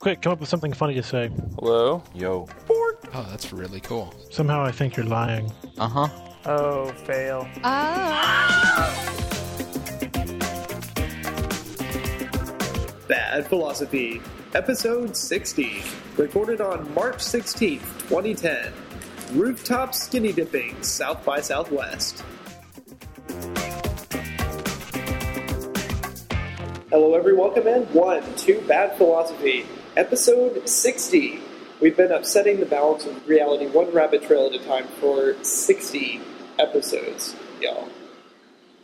Quick, come up with something funny to say. Hello? Yo. Oh, that's really cool. Somehow I think you're lying. Uh huh. Oh, fail. Bad Philosophy, Episode 60, recorded on March 16th, 2010. Rooftop skinny dipping, South by Southwest. Hello, everyone. Welcome in one two, Bad Philosophy, Episode 60. We've been upsetting the balance of reality one rabbit trail at a time for 60 episodes, y'all.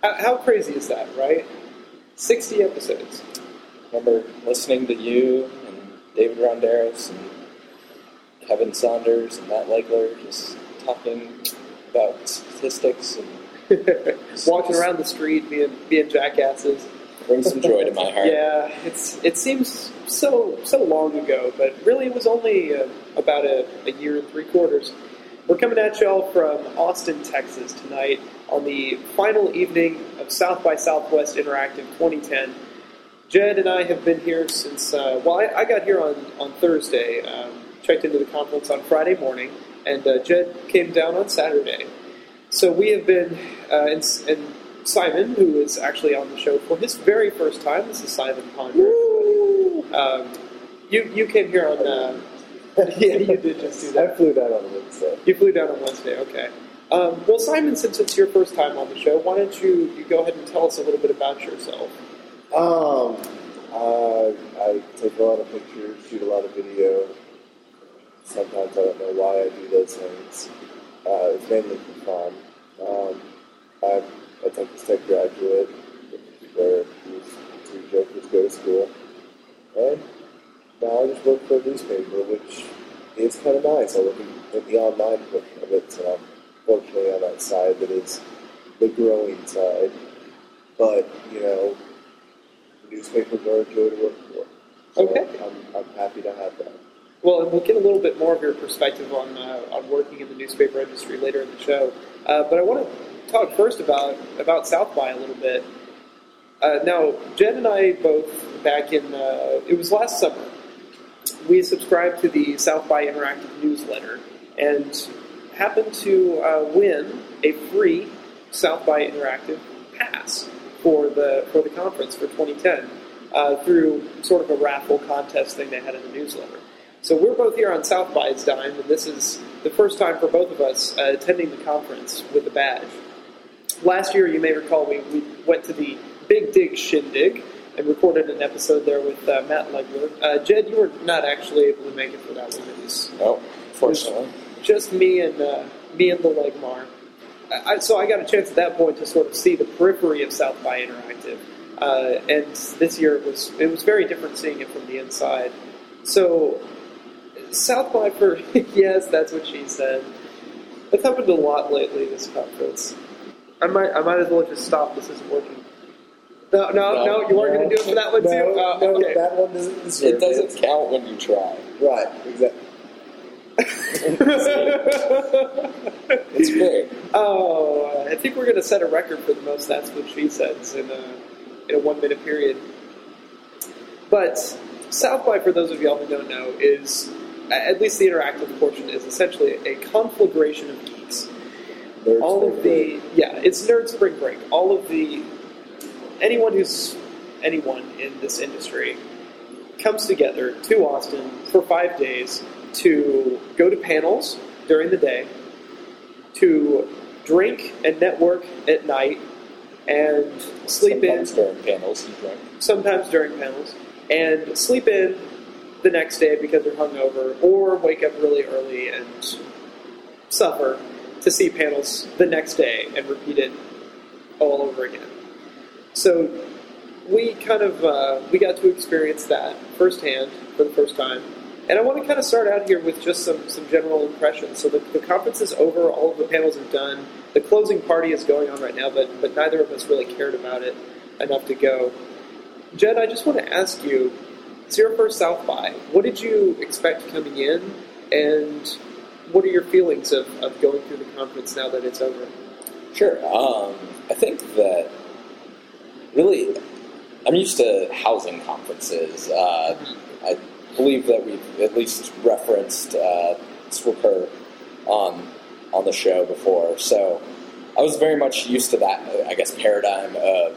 How, how crazy is that, right? 60 episodes. Remember listening to you and David Ronderos and Kevin Saunders and Matt Legler just talking about statistics and walking around the street being being jackasses. Brings some joy to my heart. Yeah, it's it seems so so long ago, but really it was only uh, about a, a year and three quarters. We're coming at y'all from Austin, Texas tonight on the final evening of South by Southwest Interactive 2010. Jed and I have been here since uh, well, I, I got here on on Thursday. Um, checked into the conference on Friday morning, and uh, Jed came down on Saturday. So we have been, uh, Simon, who is actually on the show for his very first time, this is Simon Ponder. Um, you you came here on, uh, yeah, you did just do that. I flew down on Wednesday. You flew down on Wednesday, okay. Um, well, Simon, since it's your first time on the show, why don't you, you go ahead and tell us a little bit about yourself? Um, uh, I take a lot of pictures, shoot a lot of video. Sometimes I don't know why I do those things. Uh, it's mainly for fun. Um, I'm a Texas Tech graduate, where these two jokers go to school. And now I just work for a newspaper, which is kind of nice. I work in, in the online portion of it, so I'm fortunately on that side that is the growing side. But, you know, newspapers are a joy to work for. So Okay. I'm, I'm happy to have that. Well, and we'll get a little bit more of your perspective on uh, on working in the newspaper industry later in the show. Uh, but I want to talk first about about South by a little bit. Uh, now, Jen and I both back in uh, it was last summer. We subscribed to the South by Interactive newsletter and happened to uh, win a free South by Interactive pass for the for the conference for 2010 uh, through sort of a raffle contest thing they had in the newsletter. So we're both here on South by's dime, and this is the first time for both of us uh, attending the conference with a badge. Last year, you may recall, we, we went to the Big Dig Shindig and recorded an episode there with uh, Matt Legler. Uh, Jed, you were not actually able to make it for that one. It was No, fortunately. just me and uh, me and the Legmar. I, I- so I got a chance at that point to sort of see the periphery of South by Interactive, uh, and this year it was it was very different seeing it from the inside. So South by for yes, that's what she said. It's happened a lot lately. This conference. I might I might as well just stop. This isn't working. No, no, no. you weren't going to do it for that one no, too. Oh, no, uh, okay. that one doesn't deserve It doesn't count when you try. Right, exactly. It's great. Oh, I think we're going to set a record for the most "That's What She Says" in a in a one minute period. But South by, for those of y'all who don't know, is at least the interactive portion is essentially a conflagration of Nerds all of the yeah, it's nerd spring break. All of the anyone who's anyone in this industry comes together to Austin for five days to go to panels during the day, to drink and network at night, and sleep in Sometimes during panels, drink. sometimes during panels, and sleep in the next day because they're hungover, or wake up really early and suffer to see panels the next day and repeat it all over again. So we kind of uh, we got to experience that firsthand for the first time. And I want to kind of start out here with just some, some general impressions. So the, the conference is over, all of the panels are done. The closing party is going on right now, but, but neither of us really cared about it enough to go. Jed, I just want to ask you, it's your first South by. What did you expect coming in, and what are your feelings of, of going through the conference now that it's over? Sure. Um, I think that really, I'm used to housing conferences. Uh, I believe that we've at least referenced uh, SWACURH on on the show before, so I was very much used to that. I guess paradigm of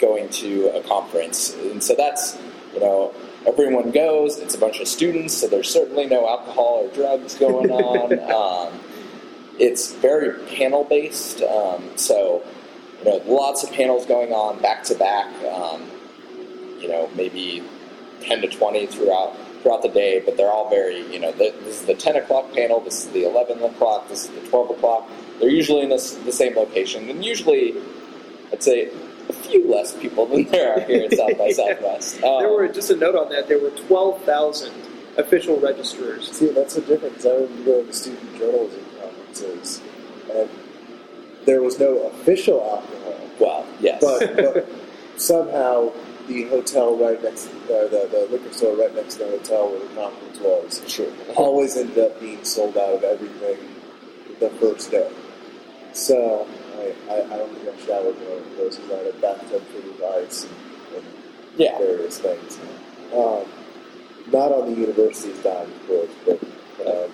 going to a conference, and so that's you know everyone goes. It's a bunch of students, so there's certainly no alcohol or drugs going on. um, it's very panel based, um, so you know lots of panels going on back to back. Um, you know, maybe ten to twenty throughout throughout the day, but they're all very you know. This is the ten o'clock panel. This is the eleven o'clock. This is the twelve o'clock. They're usually in this, the same location, and usually, I'd say few less people than there are here at South by Southwest. Um, there were just a note on that. There were twelve thousand official registrars. See, that's so different because I remember going to student journalism conferences, and there was no official alcohol, well, yes, but, but somehow the hotel right next, uh, the, the liquor store right next to the hotel where the conference was, sure. always ended up being sold out of everything the first day. So I, I, I don't think I showered in one of those because I had a bathtub filled with ice and, and Yeah, various things. Um, not on the university's dime, of course, but um,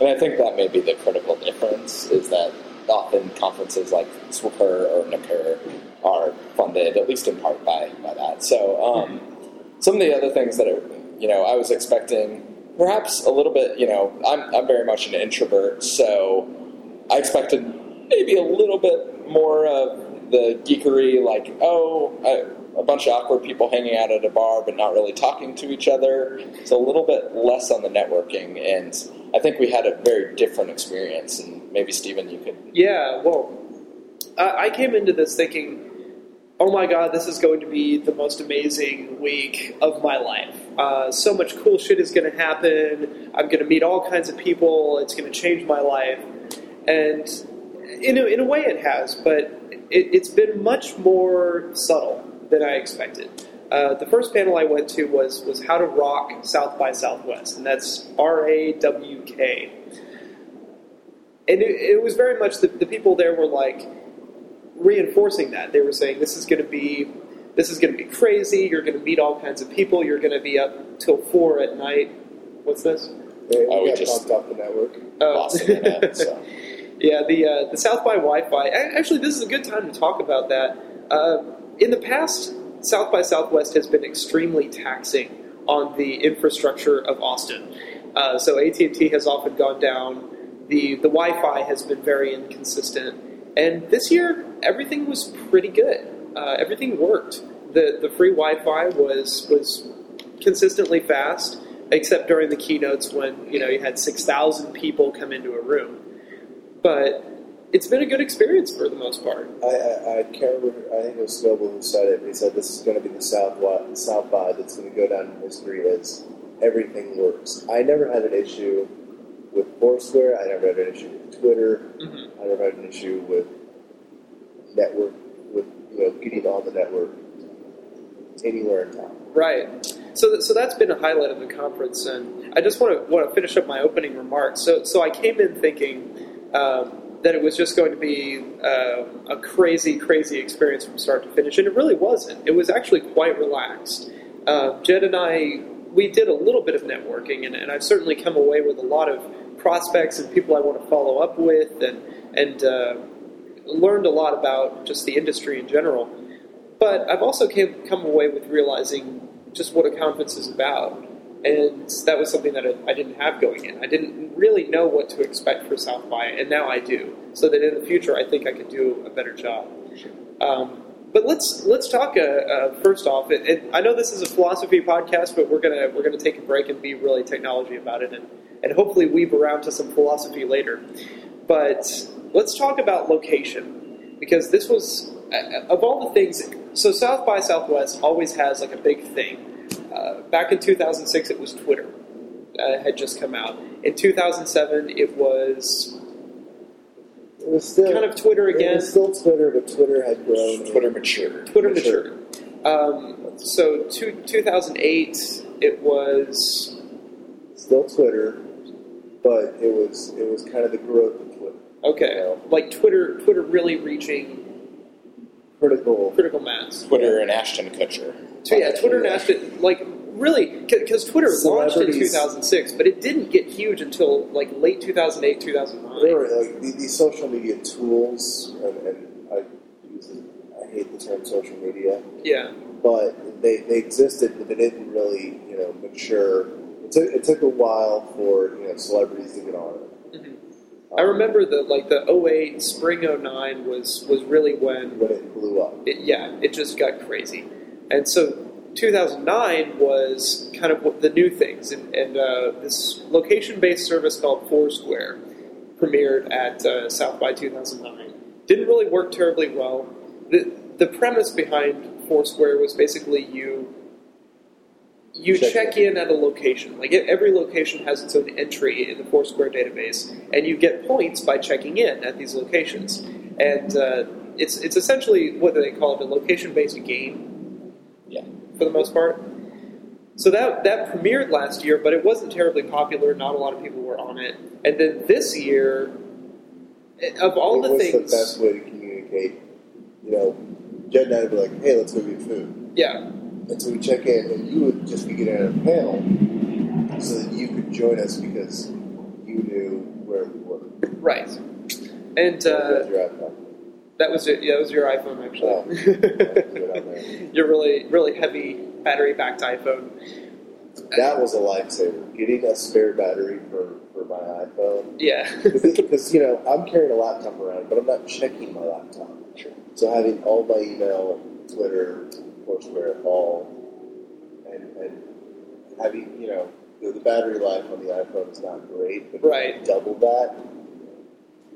and I think that may be the critical difference is that often conferences like SWACURH or NACURH are funded at least in part by by that. So um, some of the other things that are you know I was expecting perhaps a little bit you know I'm I'm very much an introvert, so I expected maybe a little bit more of the geekery, like oh. A bunch of awkward people hanging out at a bar but not really talking to each other. So a little bit less on the networking, and I think we had a very different experience. And maybe Stephen, you could. Yeah, well, I, I came into this thinking, oh my god, this is going to be the most amazing week of my life. Uh, so much cool shit is going to happen. I'm going to meet all kinds of people. It's going to change my life. And in a, in a way, it has, but it, it's been much more subtle than I expected. Uh, the first panel I went to was was how to rock South by Southwest, and that's R A W K. And it, it was very much the, the people there were like reinforcing that. They were saying this is going to be this is going to be crazy. You're going to meet all kinds of people. You're going to be up till four at night. What's this? they, Oh, we we got just- bumped off the network. Oh. Lost the so. Yeah, the uh, the South by Wi-Fi. Actually, this is a good time to talk about that. Uh, in the past, South by Southwest has been extremely taxing on the infrastructure of Austin. Uh, so AT and T has often gone down. The the Wi-Fi has been very inconsistent, and this year everything was pretty good. Uh, everything worked. the The free Wi-Fi was was consistently fast, except during the keynotes when you know you had six thousand people come into a room but it's been a good experience for the most part. I, I, I can't remember. I think it was Scoble who said it. But he said this is going to be the South South by that's going to go down in history as everything works. I never had an issue with Foursquare. I never had an issue with Twitter. Mm-hmm. I never had an issue with network with you know getting on the network anywhere in town. Right. So, th- so that's been a highlight of the conference, and I just want to want to finish up my opening remarks. So, so I came in thinking um, that it was just going to be uh, a crazy, crazy experience from start to finish, and it really wasn't. It was actually quite relaxed. Uh, Jed and I, we did a little bit of networking, and, and I've certainly come away with a lot of prospects and people I want to follow up with, and and uh, learned a lot about just the industry in general. But I've also came, come away with realizing just what a conference is about. And that was something that I, I didn't have going in. I didn't really know what to expect for South by, and now I do. So that in the future, I think I could do a better job. Um, but let's let's talk uh, uh, first off. I know this is a philosophy podcast, but we're gonna we're gonna take a break and be really technology about it, and and hopefully weave around to some philosophy later. But let's talk about location because this was uh, of all the things. So South by Southwest always has like a big thing. Uh, back in 2006, it was Twitter uh, had just come out. In 2007, it was It was still kind of Twitter It again. was still Twitter, but Twitter had grown. Twitter matured. Twitter Mature. matured. Um, so two, 2008, it was Still Twitter, but it was it was kind of the growth of Twitter. okay, You know, like Twitter, Twitter really reaching critical. critical mass. Twitter and Ashton Kutcher. So yeah, Twitter and Ashton, like really because Twitter launched in 2006, but it didn't get huge until like late 2008, 2009. There were like the- these social media tools, and, and I use I hate the term social media, Yeah, but they, they existed, but they didn't really you know mature. It took it took a while for you know celebrities to get on it. I remember that like the 08 spring 09 was was really when when it blew up. it, yeah, it just got crazy. And so 2009 was kind of the new things, and, and uh, this location-based service called Foursquare premiered at uh, South by 2009. Didn't really work terribly well. The the premise behind Foursquare was basically you you Check check in at a location. Like every location has its own entry in the Foursquare database, and you get points by checking in at these locations. And uh, it's it's essentially what they call it? A location-based game, Yeah. for the most part. So that that premiered last year, but it wasn't terribly popular. Not a lot of people were on it. And then this year, eh, of all it the things, the best way to communicate. You know, Jed and I would be like, "Hey, let's go get food," yeah, and so we check in, and you would just be getting on a panel so that you could join us because you knew where we were. right. And uh, With your iPhone. that was it. Yeah, that was your iPhone actually. Oh, Good on there. your really really heavy battery backed iPhone. That was a lifesaver. Getting a spare battery for, for my iPhone. Yeah, Because, you know, I'm carrying a laptop around, but I'm not checking my laptop. Sure. So having all my email, Twitter, Foursquare, all, and, and having, you know, the, the battery life on the iPhone is not great, but Right. double that,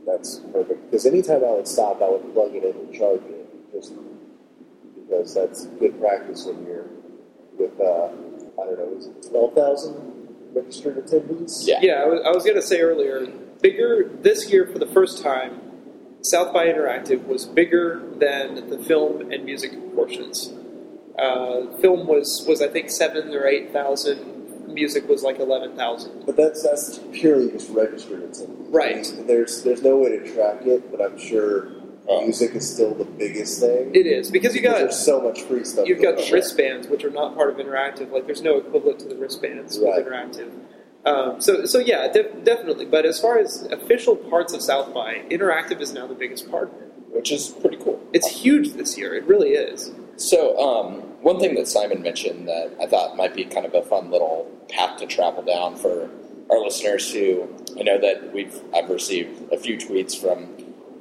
that's perfect. Because anytime I would stop, I would plug it in and charge it, just because that's good practice when you're with, uh, I don't know, is it 12,000 registered attendees? Yeah. yeah. I was, I was gonna say earlier, bigger this year for the first time. South by Interactive was bigger than the film and music portions. Uh, film was was I think seven or eight thousand. Music was like eleven thousand. But that's that's purely just registered attendees. Right. There's there's no way to track it, but I'm sure Oh. music is still the biggest thing. It is because you got there's so much free stuff. You've got the wristbands, which are not part of interactive. Like, there's no equivalent to the wristbands Right. with interactive. Um, so, so yeah, de- definitely. But as far as official parts of South by, interactive is now the biggest part of it. which is pretty cool. It's huge this year. It really is. So, um, one thing that Simon mentioned that I thought might be kind of a fun little path to travel down for our listeners who I know that we've I've received a few tweets from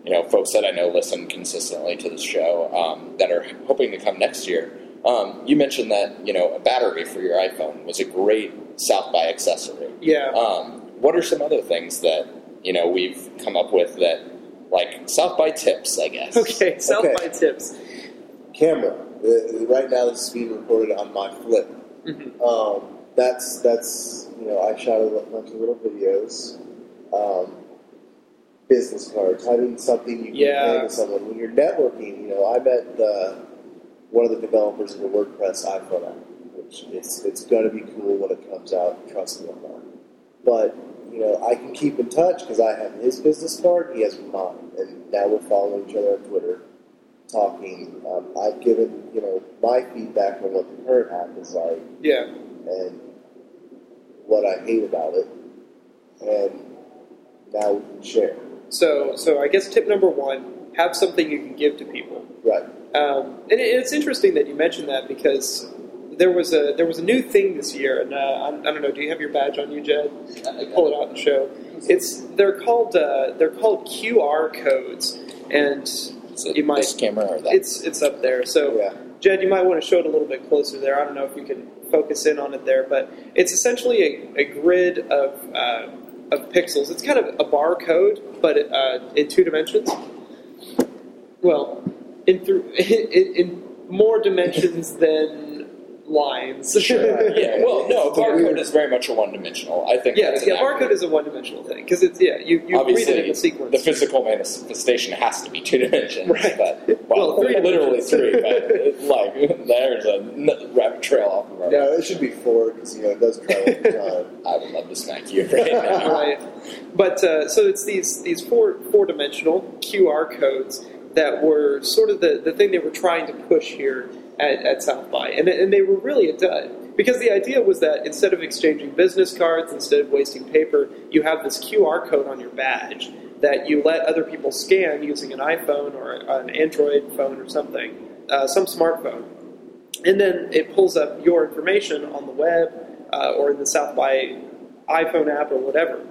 you know folks that I know listen consistently to the show um, that are hoping to come next year. Um, you mentioned that you know a battery for your iPhone was a great South by accessory. Yeah. Um, what are some other things that you know we've come up with that like South by tips? I guess. Okay, South Okay. by tips. Camera. Uh, right now, this is being recorded on my flip. Mhm. Um, that's that's you know I shot a bunch of little videos. Um, business cards, having something you can Yeah. hand to someone when you're networking. You know, I met the, one of the developers of the WordPress iPhone app, which it's it's going to be cool when it comes out. Trust me on that. But you know, I can keep in touch because I have his business card, he has mine, and now we're following each other on Twitter, talking. Um, I've given you know my feedback on what the current app is like Yeah. and what I hate about it, and now we can share. So, so I guess tip number one: have something you can give to people. Right. Um, and it, it's interesting that you mentioned that because there was a there was a new thing this year, and uh, I, I don't know. Do you have your badge on you, Jed? I Pull it out and show. It's they're called uh, they're called QR codes, and Is it you might this camera or that? it's it's up there. So Yeah. Jed, you might want to show it a little bit closer there. I don't know if you can focus in on it there, but it's essentially a, a grid of uh, of pixels. It's kind of a barcode, but uh, in two dimensions. Well, in through in, in more dimensions than lines. yeah. Well, no, barcode is very much a one-dimensional. I think. yeah, yeah. an Barcode is a one-dimensional thing because it's yeah. You, you read Obviously, it in a sequence. the physical manifestation has to be two dimensions, Right. but well, Well, three literally three. But like there's a n- rabbit trail off of our. No, it should be four because you know it does travel through time. I would love to smack you right now. right. But uh, so it's these these four four dimensional QR codes that were sort of the, the thing they were trying to push here at, at South by, and and they were really a dud. Because the idea was that instead of exchanging business cards, instead of wasting paper, you have this QR code on your badge that you let other people scan using an iPhone or an Android phone or something, uh, some smartphone. And then it pulls up your information on the web uh, or in the South by iPhone app or whatever.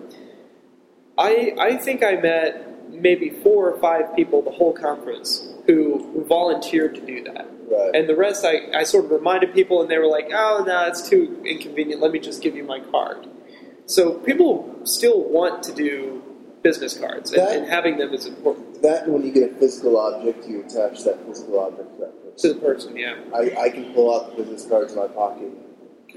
I, I think I met maybe four or five people the whole conference who, who volunteered to do that. Right. And the rest, I, I sort of reminded people, and they were like, oh, no, it's too inconvenient. Let me just give you my card. So people still want to do business cards, and, That- and having them is important that when you get a physical object, you attach that physical object to that to the person, yeah. I, I can pull out the business cards in my pocket,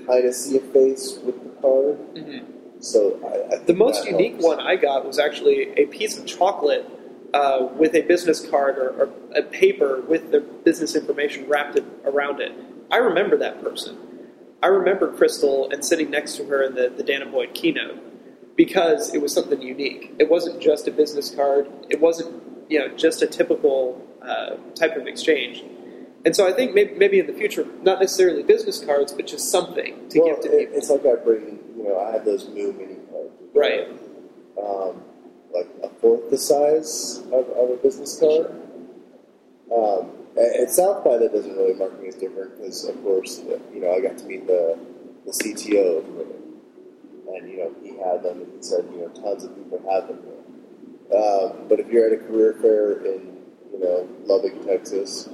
kind of see a face with the card. Mhm. So I, I The most unique helps. one I got was actually a piece of chocolate uh, with a business card or, or a paper with the business information wrapped it, around it. I remember that person. I remember Crystal and sitting next to her in the, the danah boyd keynote because it was something unique. It wasn't just a business card. It wasn't you know just a typical uh, type of exchange. And so I think maybe, maybe in the future, not necessarily business cards, but just something to well, give to it- people. It's like I bring, you know, I have those Moo mini cards. Right. Um, like a fourth the size of, of a business card. Um, at, South by that doesn't really mark me as different because, of course, you know, I got to meet the, the CTO of Twitter. And, you know, he had them and he said, you know, tons of people have them. Um, but if you're at a career fair in, you know, Lubbock, Texas,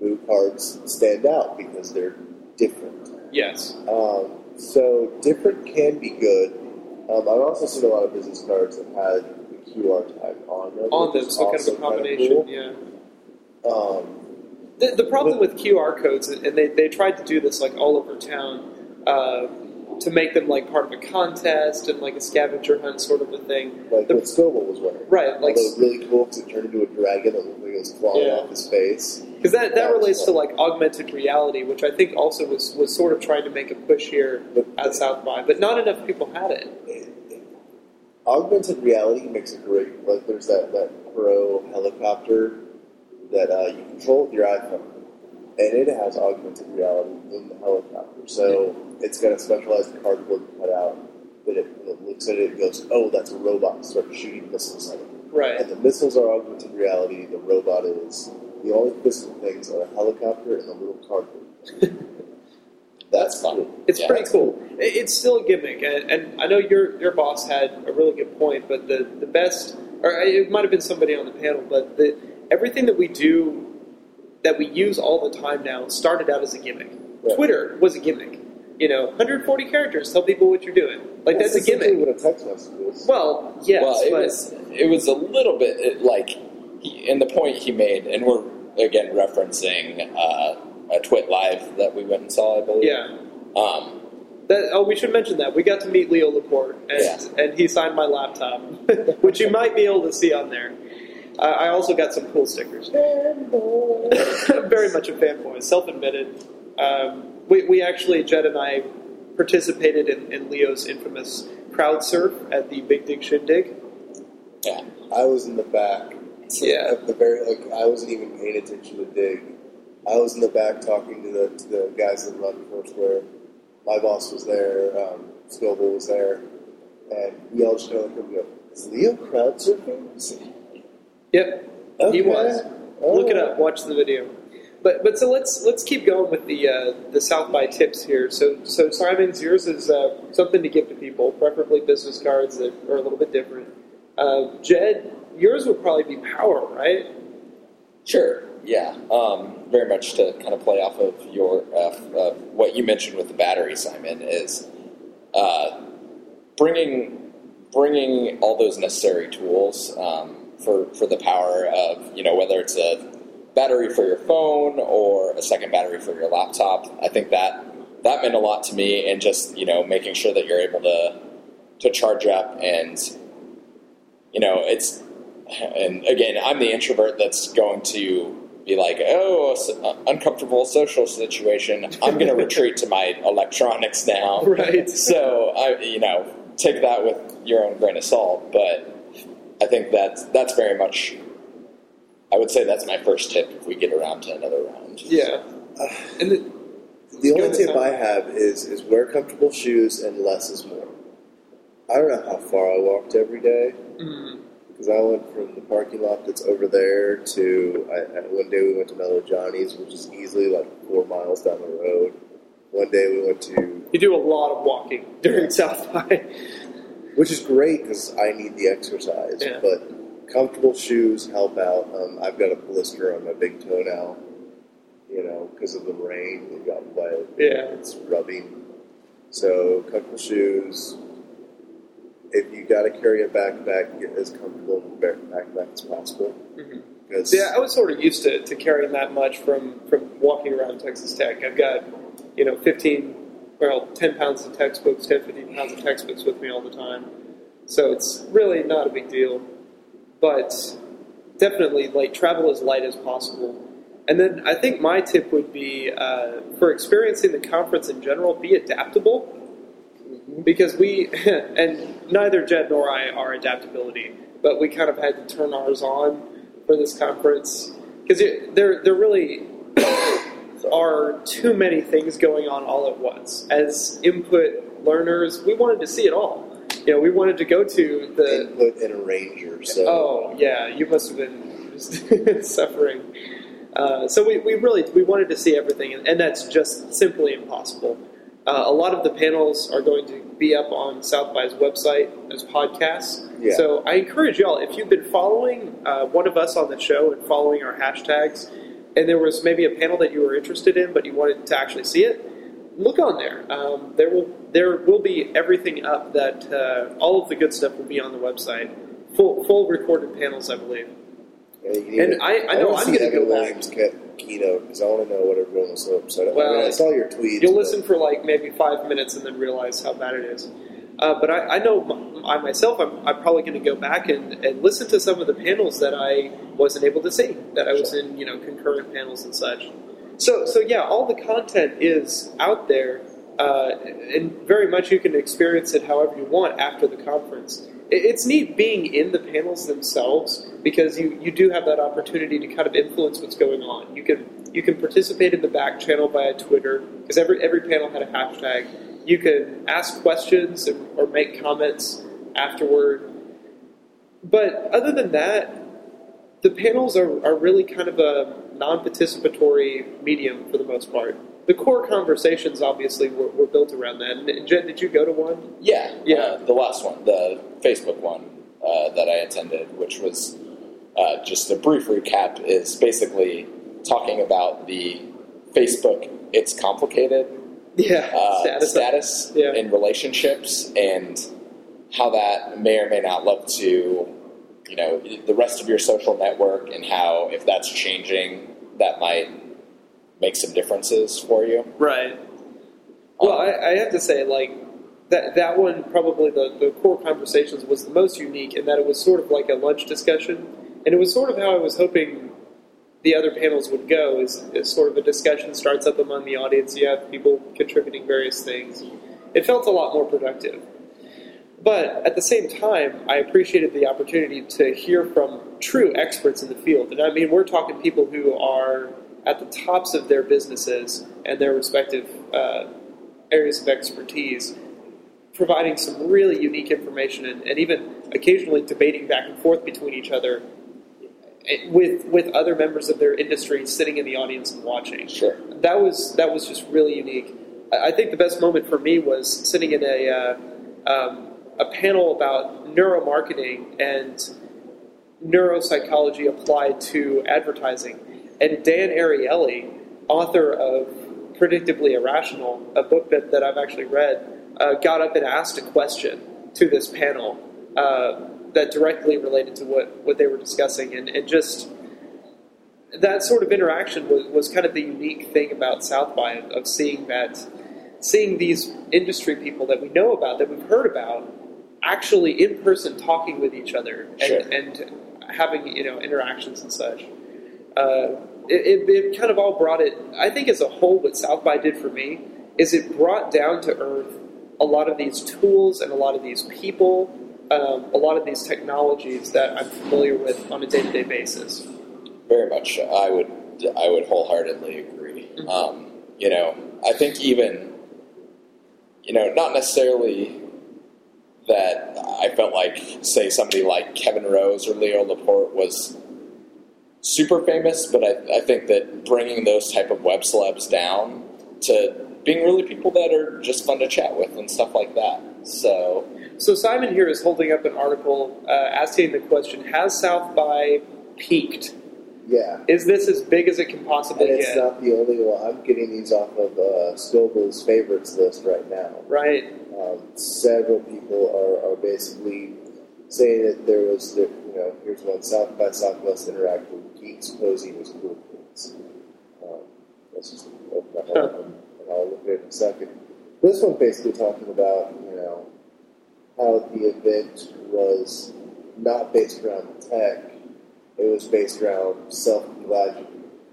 Moo cards stand out because they're different. Yes. Um, so different can be good. Um, I've also seen a lot of business cards that had the QR tag on them. On them, so kind of a combination. cool. Yeah. Um, The, the problem with QR codes, and they, they tried to do this like all over town, uh, to make them like part of a contest and like a scavenger hunt sort of a thing. like The- what Scoble was wearing. Right, like- Although really cool because it turned into a dragon that looked like it was clawing Yeah. off his face. Because that, that relates to like augmented reality, which I think also was, was sort of trying to make a push here But at South by, but not enough people had it. augmented reality makes a great like there's that, that pro helicopter that uh, you control with your iphone and it has augmented reality in the helicopter so it's got a specialized cardboard cutout that it, when it looks at it it goes oh that's a robot and starts shooting missiles at it Right. and the missiles are augmented reality the robot is the only physical things are a helicopter and a little cardboard That's fun. It's Yeah, pretty that's cool. It's still a gimmick, and, and I know your your boss had a really good point. But the, the best, or it might have been somebody on the panel, but the everything that we do, that we use all the time now, started out as a gimmick. Right. Twitter was a gimmick. You know, 140 characters, tell people what you're doing. Like that's a gimmick. what a text message is Well, yes, well, it but was it was a little bit it, like, he, and the point he made, and we're again referencing uh, a Twit Live that we went and saw, I believe. yeah. Um, That, oh, we should mention that we got to meet Leo Laporte, and Yeah. and he signed my laptop, which you might be able to see on there. I also got some cool stickers. I'm very much a fanboy, self-admitted. Um, we, we actually, Jed and I, participated in, in Leo's infamous crowd surf at the Big Dig Shindig. yeah. I was in the back. Yeah. At the very like I wasn't even paying attention to dig. I was in the back talking to the to the guys that run Foursquare. My boss was there. Um, Scoble was there, and we all just kind of looked and go, "Is Leo crowd surfing?" Yep, he was. Oh. Look it up. Watch the video. But but so let's let's keep going with the uh, the South by tips here. So so Simon's yours is uh, something to give to people, preferably business cards that are a little bit different. Uh, Jed, yours would probably be power, right? Sure. Yeah. Um, very much to kind of play off of your uh, uh, what you mentioned with the battery, Simon, is uh, bringing bringing all those necessary tools um, for for the power of you know whether it's a battery for your phone or a second battery for your laptop. I think that that meant a lot to me, and just you know making sure that you're able to to charge up and you know it's and again i'm the introvert that's going to be like oh uncomfortable social situation i'm going to retreat to my electronics now Right. so i you know take that with your own grain of salt but i think that's that's very much i would say that's my first tip if we get around to another round Yeah. And the, The only tip I have is is wear comfortable shoes and less is more. I don't know how far I walked every day Mm, because I went from the parking lot that's over there to I, I, one day we went to Mellow Johnny's, which is easily like four miles down the road. One day we went to, you do a lot of walking during South by. Which is great because I need the exercise, Yeah. but comfortable shoes help out. Um, I've got a blister on my big toe now, you know, because of the rain. It got wet. Yeah. it's rubbing. So comfortable shoes. If you got to carry a backpack, get as comfortable a backpack as possible. Mhm. Because Yeah, I was sort of used to, to carrying that much from, from walking around Texas Tech. I've got, you know, 15, well, 10 pounds of textbooks, 10, 15 pounds of textbooks with me all the time. So it's really not a big deal. But definitely, like, travel as light as possible. And then I think my tip would be uh, for experiencing the conference in general, be adaptable. Because we, and neither Jed nor I are adaptability, but we kind of had to turn ours on for this conference because they're, they're really are too many things going on all at once. As input learners, we wanted to see it all. You know, we wanted to go to the. input and arranger. So Oh yeah, you must have been suffering. Uh, so we, we really we wanted to see everything, and, and that's just simply impossible. Uh, a lot of the panels are going to be up on South by's website as podcasts. Yeah. So I encourage y'all if you've been following uh, one of us on the show and following our hashtags, and there was maybe a panel that you were interested in but you wanted to actually see it, look on there. Um, there will there will be everything up that uh, all of the good stuff will be on the website. Full full recorded panels, I believe. Yeah, And to- I- I know I'm gonna Evan go back. Williams' ke- keynote because I want to know what everyone was so upset about. I, Well, mean, I saw your tweets. You'll listen for like maybe five minutes and then realize how bad it is. Uh, but I, I know I myself, I'm, I'm probably going to go back and, and listen to some of the panels that I wasn't able to see, that I was Sure. in, you know, concurrent panels and such. So, so yeah, all the content is out there, uh, and very much you can experience it however you want after the conference. It- It's neat being in the panels themselves because you, you do have that opportunity to kind of influence what's going on. You can you can participate in the back channel via Twitter because every every panel had a hashtag. You can ask questions or make comments afterward. But other than that, the panels are, are really kind of a non-participatory medium for the most part. The core conversations obviously were, were built around that. And Jen, did you go to one? Yeah, Yeah. Uh, the last one, the Facebook one uh, that I attended, which was uh, just a brief recap, is basically talking about the Facebook. It's complicated Yeah, uh, status. status, Yeah. in relationships and how that may or may not look to you know the rest of your social network and how if that's changing that might make some differences for you Right. Well, I, I have to say, like that that one probably the, the core conversations was the most unique in that it was sort of like a lunch discussion, and it was sort of how I was hoping the other panels would go. Is, is sort of a discussion starts up among the audience. You have people contributing various things. It felt a lot more productive. But at the same time, I appreciated the opportunity to hear from true experts in the field. And I mean, we're talking people who are at the tops of their businesses and their respective uh, areas of expertise, providing some really unique information and, and even occasionally debating back and forth between each other eh, with with other members of their industry sitting in the audience and watching sure that was that was just really unique. I I think the best moment for me was sitting in a uh, um, a panel about neuromarketing and neuropsychology applied to advertising, and Dan Ariely, author of Predictably Irrational, a book that, that I've actually read, uh, got up and asked a question to this panel uh, that directly related to what, what they were discussing, and, and just that sort of interaction was, was kind of the unique thing about South by of, of seeing that seeing these industry people that we know about that we've heard about actually in person talking with each other and, Sure. and having you know interactions and such. Uh, it, it, it kind of all brought it. I think as a whole, what South by did for me is it brought down to earth a lot of these tools and a lot of these people, um, a lot of these technologies that I'm familiar with on a day to day basis. Very much. I would I would wholeheartedly agree. Mhm. Um, you know, I think even, you know, not necessarily that I felt like, say, somebody like Kevin Rose or Leo Laporte was super famous, but I, I think that bringing those type of web celebs down to being really people that are just fun to chat with and stuff like that. So, So Simon here is holding up an article uh, asking the question: Has South by peaked? Yeah. Is this as big as it can possibly And it's get? not the only one. I'm getting these off of uh, Scoble's favorites list right now. right. Um, several people are, are basically saying that there was, the, you know, here's one South by Southwest Interactive Geeks posing as cool kids. Um, let's just open that up and I'll look at it in a second. This one basically talking about, you know, how the event was not based around tech, it was based around self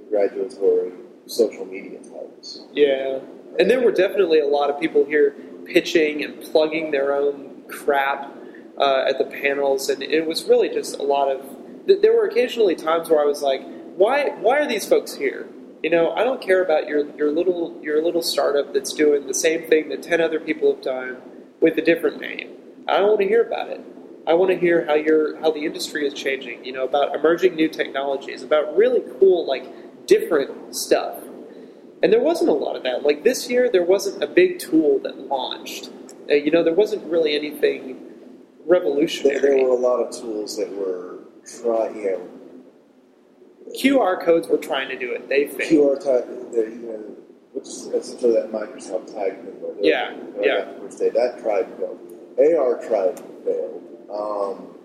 congratulatory social media types. Yeah. And there were definitely a lot of people here pitching and plugging their own crap uh, at the panels, and it was really just a lot of. th- There were occasionally times where I was like, "Why? Why are these folks here?" You know, I don't care about your your little your little startup that's doing the same thing that ten other people have done with a different name. I don't want to hear about it. I want to hear how your how the industry is changing. You know, about emerging new technologies, about really cool like different stuff. And there wasn't a lot of that. Like this year, there wasn't a big tool that launched. Uh, you know, there wasn't really anything revolutionary. there were a lot of tools that were trying, you know, QR codes were trying to do it. They failed. QR type, the, you know, which is essentially that Microsoft tag thing. where Yeah, yeah. that Which they, that tried to fail. AR tried to fail. Um,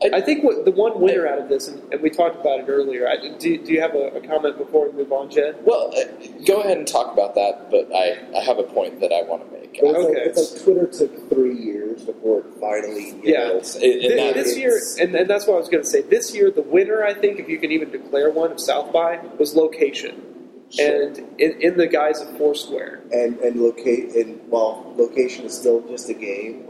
I think what the one winner out of this, and, and we talked about it earlier. I, do, do you have a, a comment before we move on, Jed? well, uh, go ahead and talk about that, but I, I have a point that I want to make. but it's, Okay. like, it's like Twitter took three years before it finally, you Yeah. know, it- and Thi- this year, and, and that's what I was going to say. This year, the winner, I think, if you can even declare one of South by, was location, Sure. and in, in the guise of Foursquare. and and locate and while location is still just a game,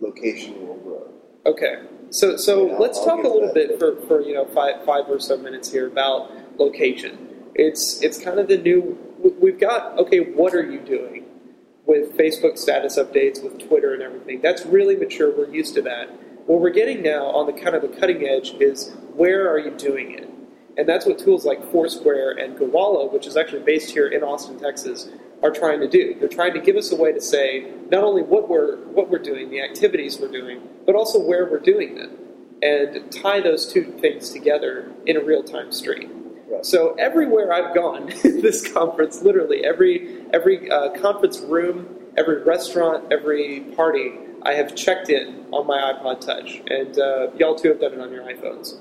location will grow. Okay, so so let's I'll talk a little bit for, for you know five five or so minutes here about location. It's it's kind of the new. We've got okay. What are you doing with Facebook status updates, with Twitter and everything? That's really mature. We're used to that. What we're getting now on the kind of the cutting edge is where are you doing it? And that's what tools like Foursquare and Gowalla, which is actually based here in Austin, Texas, are trying to do. They're trying to give us a way to say not only what we're what we're doing, the activities we're doing, but also where we're doing them, and tie those two things together in a real time stream. Right. So everywhere I've gone this conference, literally every every uh, conference room, every restaurant, every party, I have checked in on my iPod Touch, and uh, y'all too have done it on your iPhones.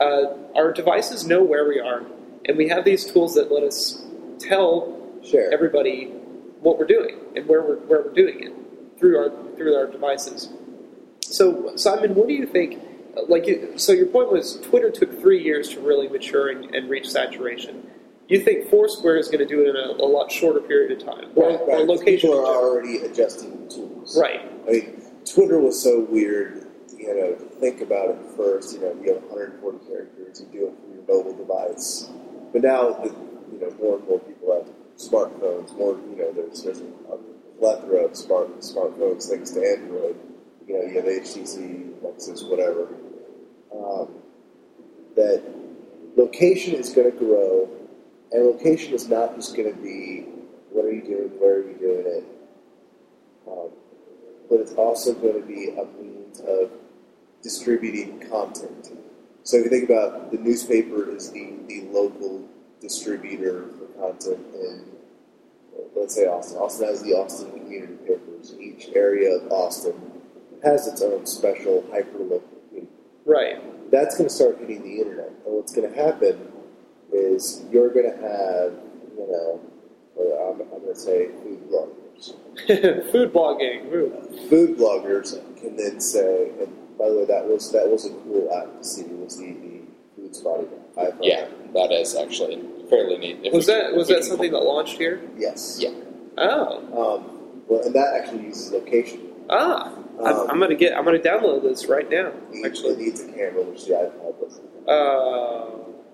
Uh, our devices know where we are, and we have these tools that let us tell Share. everybody what we're doing and where we're where we're doing it through our through our devices. So Simon, what do you think? Uh, like, so your point was Twitter took three years to really mature and, and reach saturation. You think Foursquare is going to do it in a, a lot shorter period of time, or, right, or location? People are already adjusting tools. Right. I mean, Twitter was so weird. You know, to think about it first. You know, you have 140 characters. You do it from your mobile device. But now, you know, more and more people have smartphones. More, you know, there's there's a plethora of smart smartphones thanks to Android. You know, you have HTC, Nexus, whatever. Um, that location is going to grow, and location is not just going to be what are you doing, where are you doing it, um, but it's also going to be a means of distributing content. So if you think about the newspaper is the, the local distributor content in, let's say Austin. Austin has the Austin community papers. Each area of Austin has its own special hyperlook. Right. That's going to start hitting the internet. And what's going to happen is you're going to have, you know, uh, I'm, I'm going to say food bloggers. Food blogging. Ooh. food bloggers can then say, and by the way, that was that was a cool app to see was the, the Foodspotting iPhone. Yeah, that is actually fairly neat. If Was we that can- was that something that launched here? Yes. Yeah. Oh. Um, well, and that actually uses location. Ah. I'm, Um, I'm gonna get. I'm gonna download this right now. It Actually. needs a camera, which the iPod doesn't. Uh,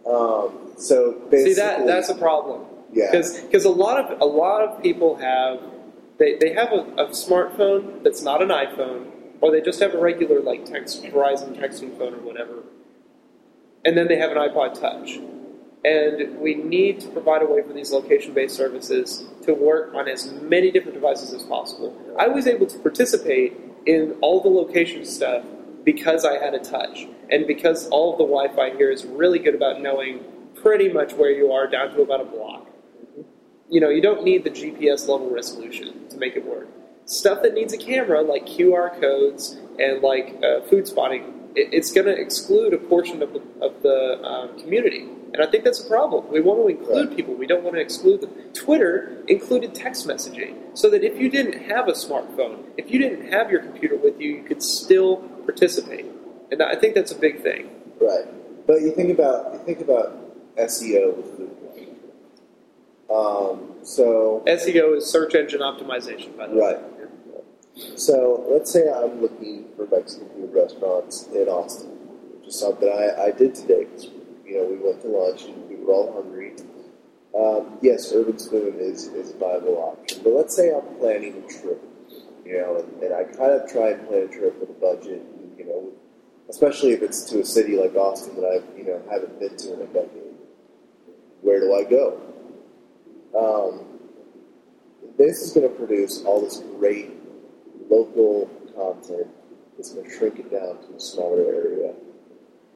Um, so basically, see that that's a problem. Yeah. because a lot of a lot of people have they, they have a, a smartphone that's not an iPhone, or they just have a regular like text Verizon texting phone or whatever, and then they have an iPod Touch. And we need to provide a way for these location-based services to work on as many different devices as possible. I was able to participate in all the location stuff because I had a touch, and because all of the Wi-Fi here is really good about knowing pretty much where you are down to about a block you know, you don't need the GPS level resolution to make it work. Stuff that needs a camera, like QR codes and like uh, Foodspotting, it, it's going to exclude a portion of the, of the um, community. And I think that's a problem. We want to include Right. people, we don't want to exclude them. Twitter included text messaging so that if you didn't have a smartphone, if you didn't have your computer with you, you could still participate. And I think that's a big thing. Right. But you think about you think about SEO with blogging. Um, so SEO is search engine optimization, by the way. Right. So let's say I'm looking for Mexican food restaurants in Austin, which is something I, I did today. 'cause, you know, we went to lunch and we were all hungry. Um, yes, Urbanspoon is, is a viable option, but let's say I'm planning a trip, you know, and, and I kind of try and plan a trip with a budget, you know, especially if it's to a city like Austin that I, you know, haven't been to in a decade. Where do I go? Um, this is going to produce all this great local content. It's going to shrink it down to a smaller area.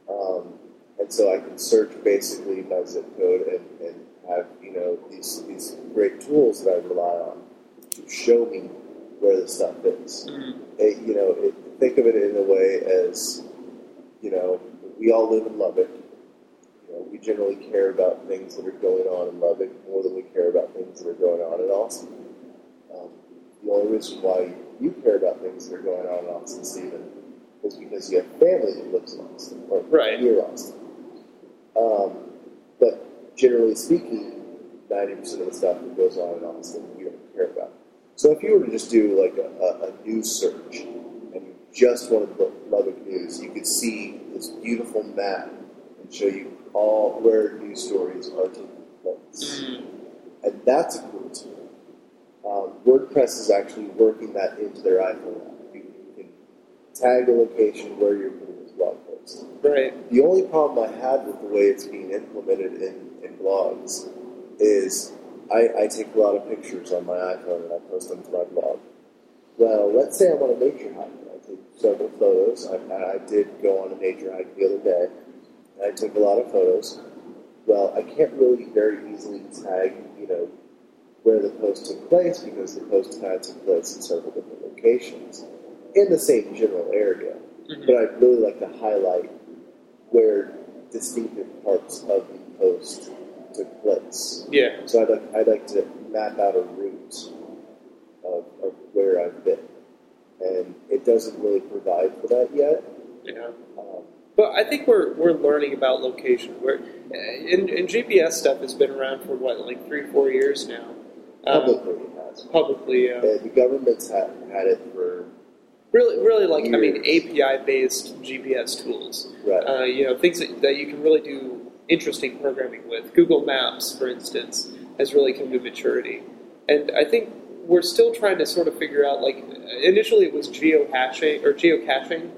Um, and so I can search basically by zip code and, and have, you know, these, these great tools that I rely on to show me where the stuff is. It, you know, it, think of it in a way as, you know, we all live in Lubbock. You know, we generally care about things that are going on in Lubbock more than we care about things that are going on in Austin. Um, the only reason why you care about things that are going on in Austin, Stephen, is because you have family that lives in Austin or Right. near Austin. Um, but generally speaking, 90% of the stuff that goes on in Austin, you don't care about. So if you were to just do like a, a, a news search and you just wanted to look Lubbock news, you could see this beautiful map and show you all where news stories are taking place. And that's a cool tool. Um, WordPress is actually working that into their iPhone app. You can tag a location where you're putting this blog post. Right. The only problem I had with the way it's being implemented in, in blogs is I, I take a lot of pictures on my iPhone and I post them to my blog. Well, let's say I want on a nature hike and I take several photos. I, I did go on a nature hike the other day and I took a lot of photos. Well, I can't really very easily tag, you know, where the post took place because the post of took place in several different locations in the same general area. But I'd really like to highlight where distinctive parts of the post took place. Yeah. So I'd like, I'd like to map out a route of, of where I've been. And it doesn't really provide for that yet. Yeah. Um, But I think we're we're learning about location. We're and, and GPS stuff has been around for what like three four years now. Um, publicly it has. publicly, uh, Uh, the government's had, had it for, really, really like I mean API based GPS tools. right. Uh, you know things that, that you can really do interesting programming with. Google Maps, for instance, has really come to maturity, and I think we're still trying to sort of figure out. Like initially, it was geohashing or geocaching.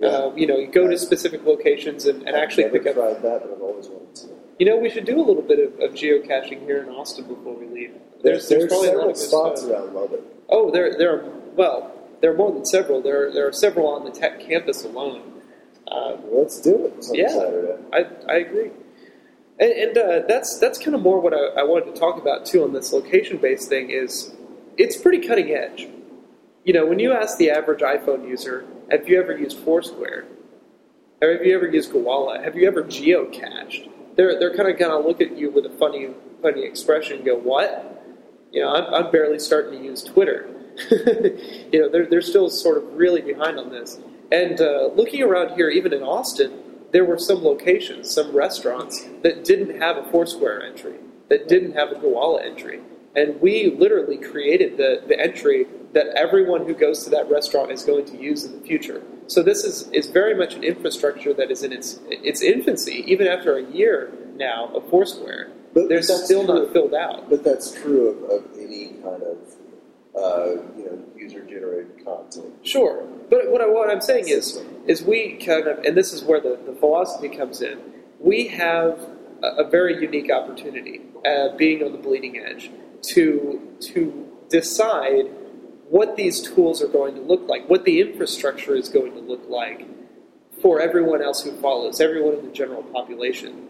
Yeah. Uh, you know, you go to specific locations and, and actually pick up tried that, but I've always wanted to. You know, we should do a little bit of, of geocaching here in Austin before we leave. There's, there's, There's, probably a lot several spots stuff. around Lubbock. Oh, there, there are, well, there are more than several. There, are- there are several on the tech campus alone. Uh, Let's do it Yeah. Saturday. I, I agree. And, and uh, that's, that's kind of more what I, I wanted to talk about, too, on this location-based thing is it's pretty cutting edge. You know, when you ask the average iPhone user, have you ever used Foursquare? Or have you ever used Gowalla? Have you ever geocached? They're, they're kind of going to look at you with a funny, funny expression and go, what? You know, I'm, I'm barely starting to use Twitter. you know, they're, they're still sort of really behind on this. And uh, looking around here, even in Austin, there were some locations, some restaurants that didn't have a Foursquare entry, that didn't have a Gowalla entry. And we literally created the, the entry that everyone who goes to that restaurant is going to use in the future. So this is, is very much an infrastructure that is in its its infancy. Even after a year, now of Foursquare. But They're still true. not filled out. But that's true of, of any kind of uh, you know user generated content. Sure, but what, I, what I'm saying is, is we kind of, and this is where the, the philosophy comes in. We have a, a very unique opportunity, uh, being on the bleeding edge, to to decide what these tools are going to look like, what the infrastructure is going to look like for everyone else who follows, everyone in the general population.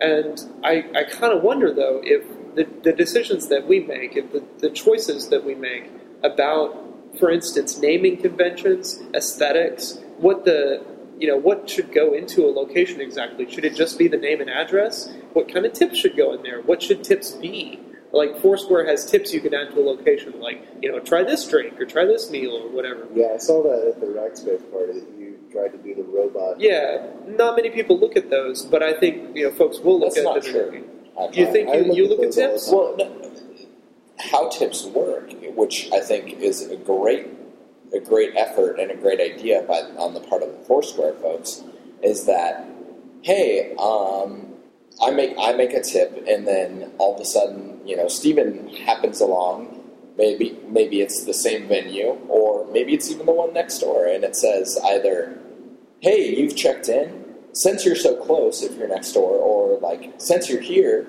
And I, I kind of wonder, though, if the, the decisions that we make, if the, the choices that we make about, for instance, naming conventions, aesthetics, what the you know what should go into a location exactly? Should it just be the name and address? What kind of tips should go in there? What should tips be? Like Foursquare has tips you can add to a location, like you know, try this drink or try this meal or whatever. Yeah, I saw that at the Rackspace party that you tried to do the robot. Yeah, not many people look at those, but I think you know folks will look That's at not them. true. You think I you, look you at look at those all the tips? Well, no, how tips work, which I think is a great, a great effort and a great idea by on the part of the Foursquare folks, is that hey, um, I make I make a tip, and then all of a sudden, you know, Steven happens along. Maybe maybe it's the same venue, or maybe it's even the one next door, and it says either, "Hey, you've checked in." Since you're so close, if you're next door, or like since you're here,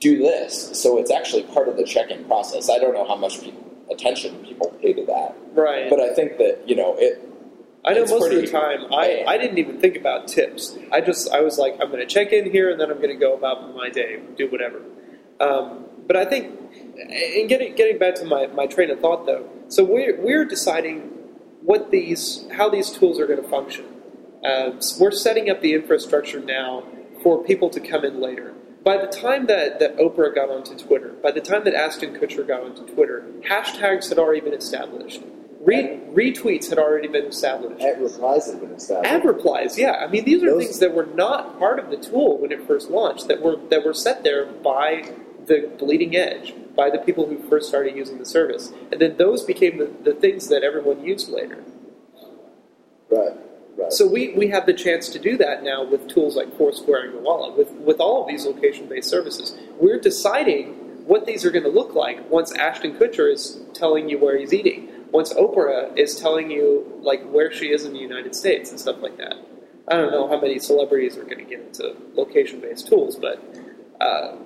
do this. So it's actually part of the check-in process. I don't know how much pe- attention people pay to that, right. but I think that you know it. I know it's most of the time I. I didn't even think about tips. I just I was like I'm going to check in here and then I'm going to go about my day, do whatever. Um, but I think, and getting getting back to my, my train of thought though, so we're we're deciding what these how these tools are going to function. Um, so we're setting up the infrastructure now for people to come in later. By the time that, that Oprah got onto Twitter, by the time that Ashton Kutcher got onto Twitter, hashtags had already been established. Re- retweets had already been established. At replies have been established. Ad replies, yeah. I mean, these are Those- things that were not part of the tool when it first launched. That were that were set there by the bleeding edge, by the people who first started using the service, and then those became the, the things that everyone used later. right, right. So we, we have the chance to do that now with tools like Foursquare and Gowalla. With with all of these location-based services, we're deciding what these are going to look like once Ashton Kutcher is telling you where he's eating, once Oprah is telling you like where she is in the United States and stuff like that. I don't know how many celebrities are going to get into location-based tools, but uh,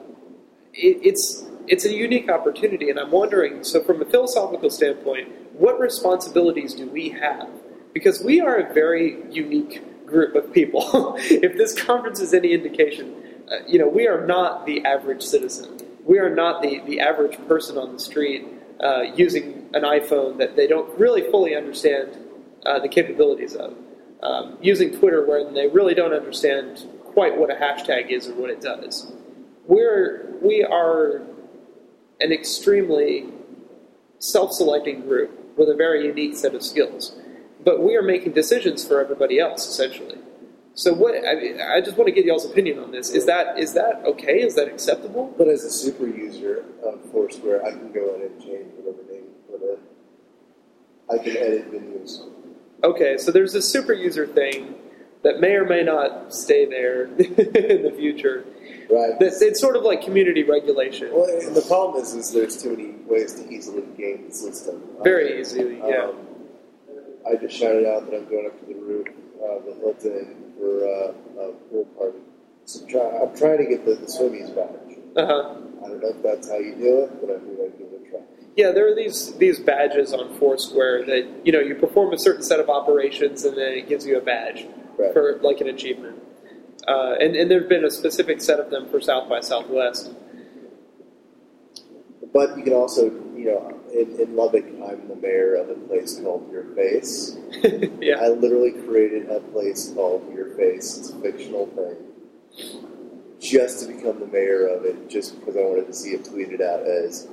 it, it's it's a unique opportunity, and I'm wondering. So, from a philosophical standpoint, what responsibilities do we have? Because we are a very unique group of people. if this conference is any indication, uh, you know, we are not the average citizen. We are not the, the average person on the street uh, using an iPhone that they don't really fully understand uh, the capabilities of. Um, using Twitter where they really don't understand quite what a hashtag is or what it does. We're we are an extremely self-selecting group with a very unique set of skills, but we are making decisions for everybody else essentially. So what I, mean, I just want to get y'all's opinion on this. Is that is that okay? Is that acceptable? But as a super user of Foursquare, I can go in and change whatever name put. I can edit videos. Okay, so there's a super user thing that may or may not stay there in the future. Right. It's sort of like community regulation. Well, and the problem is, is there's too many ways to easily game the system. Very easily, yeah. Um, I just shouted out that I'm going up to the roof of the Hilton for uh, a pool party. So try, I'm trying to get the, the swimmies badge. Uh-huh. I don't know if that's how you do it, but I think I'd give it a try. Yeah, there are these these badges on Foursquare that you know you perform a certain set of operations and then it gives you a badge Right. for like an achievement. Uh, and and there've been a specific set of them for South by Southwest. But you can also, you know, in, in Lubbock, I'm the mayor of a place called Your Face. yeah, I literally created a place called Your Face. It's a fictional thing. Just to become the mayor of it, just because I wanted to see it tweeted out as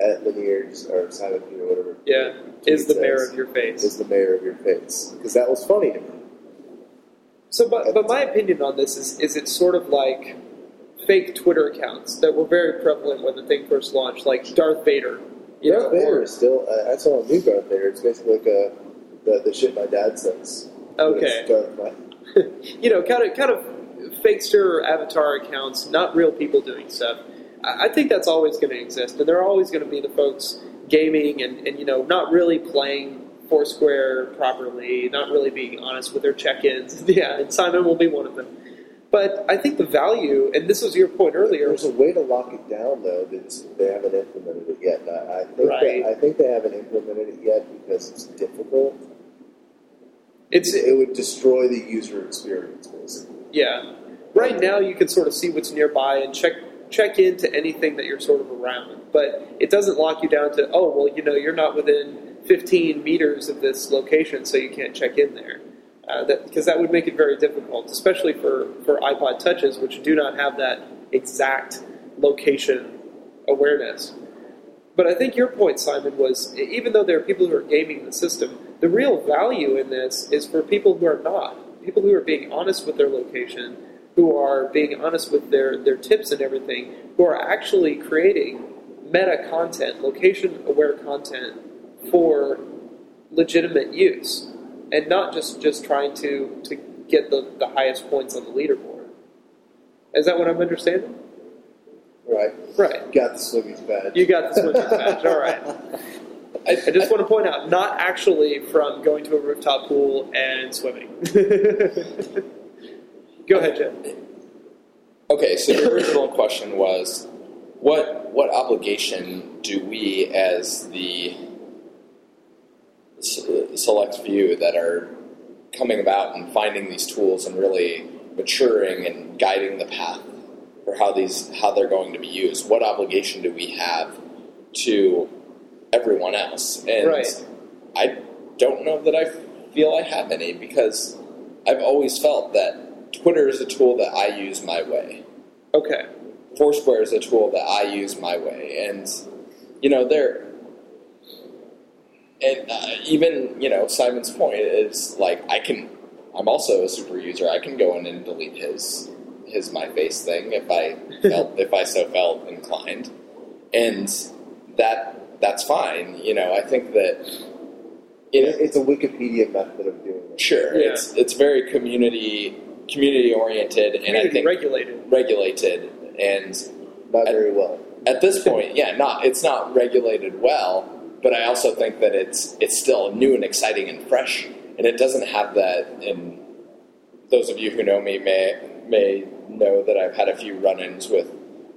at Linears or Simon Peter, whatever. yeah, is the mayor of your face. Is the mayor of your face. Because that was funny to me. So, but, but my opinion on this is, is it's sort of like fake Twitter accounts that were very prevalent when the thing first launched, like Darth Vader. You Darth know, Vader or- is still, uh, I saw a new Darth Vader. It's basically like a, the, the shit my dad says. Okay. It's Darth Vader. you know, kind of kind of fakester avatar accounts, not real people doing stuff. I, I think that's always going to exist, and there are always going to be the folks gaming and, and you know not really playing Foursquare properly, not really being honest with their check-ins. Yeah, and Simon will be one of them. But I think the value, and this was your point earlier, There's a way to lock it down, though. That's, they haven't implemented it yet. I, I think Right. that, I think they haven't implemented it yet because it's difficult. it's It would destroy the user experience, basically. Yeah. Right now, you can sort of see what's nearby and check check into anything that you're sort of around, but it doesn't lock you down to oh well, you know, you're not within 15 meters of this location, so you can't check in there. Uh, that because that would make it very difficult, especially for for iPod touches, which do not have that exact location awareness. But I think your point, Simon, was even though there are people who are gaming the system, the real value in this is for people who are not. People who are being honest with their location, who are being honest with their, their tips and everything, who are actually creating meta content, location aware content for legitimate use, and not just, just trying to, to get the, the highest points on the leaderboard. Is that what I'm understanding? Right. Right. Got the Swimmies badge. You got the swimmer's badge. All right. I, I just want to point out, not actually from going to a rooftop pool and swimming. Go ahead, Jim. Okay, so the original question was, what what obligation do we, as the s- select few that are coming about and finding these tools and really maturing and guiding the path for how these how they're going to be used? What obligation do we have to everyone else? And Right. I don't know that I feel I have any because I've always felt that Twitter is a tool that I use my way. Okay. Foursquare is a tool that I use my way, and you know they're and uh, even you know Simon's point is like I can I'm also a super user. I can go in and delete his his my face thing if I felt if I so felt inclined, and that that's fine. You know I think that you know, It's a Wikipedia method of doing it. sure Yeah. it's it's very community community oriented and I think regulated. regulated and Not very well. at this point, yeah, not it's not regulated well, but I also think that it's it's still new and exciting and fresh, and it doesn't have that. And those of you who know me may may know that I've had a few run-ins with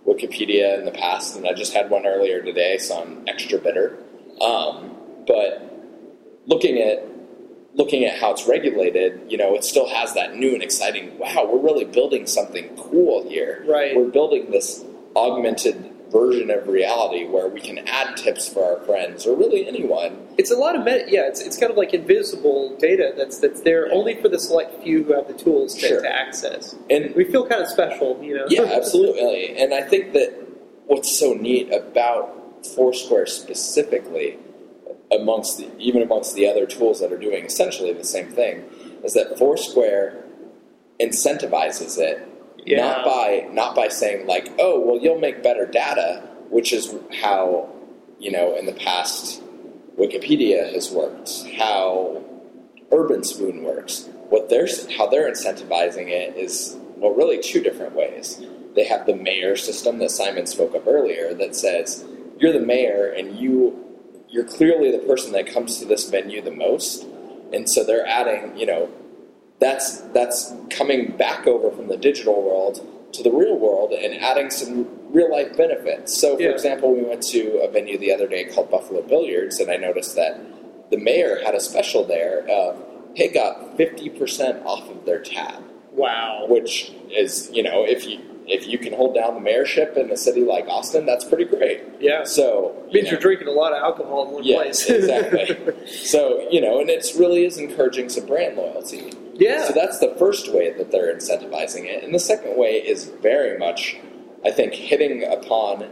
Wikipedia in the past, and I just had one earlier today, so I'm extra bitter. Um, but looking at looking at how it's regulated, you know, it still has that new and exciting. Wow, we're really building something cool here. Right. We're building this augmented version of reality where we can add tips for our friends or really anyone. It's a lot of meta. Yeah, it's, it's kind of like invisible data that's that's there only for the select few who have the tools to, Sure. to access. And We feel kind of special, you know. yeah, absolutely. And I think that what's so neat about Foursquare specifically, amongst the, even amongst the other tools that are doing essentially the same thing, is that Foursquare incentivizes it Yeah. not by not by saying like, oh, well, you'll make better data, which is how you know in the past Wikipedia has worked, how Urbanspoon works. What they're how they're incentivizing it is well, really two different ways. They have the mayor system that Simon spoke of earlier that says you're the mayor and you you're clearly the person that comes to this venue the most, and so they're adding you know that's that's coming back over from the digital world to the real world and adding some real life benefits. So, for Yeah. example, we went to a venue the other day called Buffalo Billiards, and I noticed that the mayor had a special there of hey, got fifty percent off of their tab, Wow. which is you know if you if you can hold down the mayorship in a city like Austin, that's pretty great. Yeah. So you means know, you're drinking a lot of alcohol in one Yes, place. exactly. So you know, and it really is encouraging some brand loyalty. yeah. So that's the first way that they're incentivizing it. And the second way is very much, I think, hitting upon,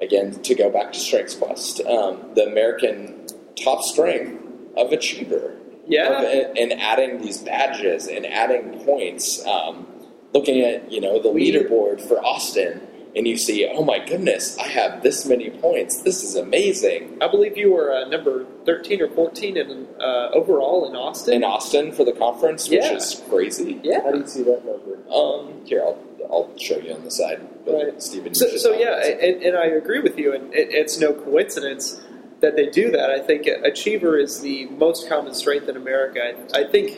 again, to go back to StrengthsQuest, um, the American top strength of Achiever. Yeah. Of- and adding these badges and adding points. Um, looking at, you know, the leaderboard for Austin and you see, oh my goodness, I have this many points. This is amazing. I believe you were uh, number 13 or 14 in, uh, overall in Austin. In Austin for the conference, which Yeah. is crazy. yeah. How do you see that number? Um, here, I'll, I'll show you on the side. But Right. Stephen, So, so yeah, and, and I agree with you, and it, it's no coincidence that they do that. I think Achiever is the most common strength in America. I, I think,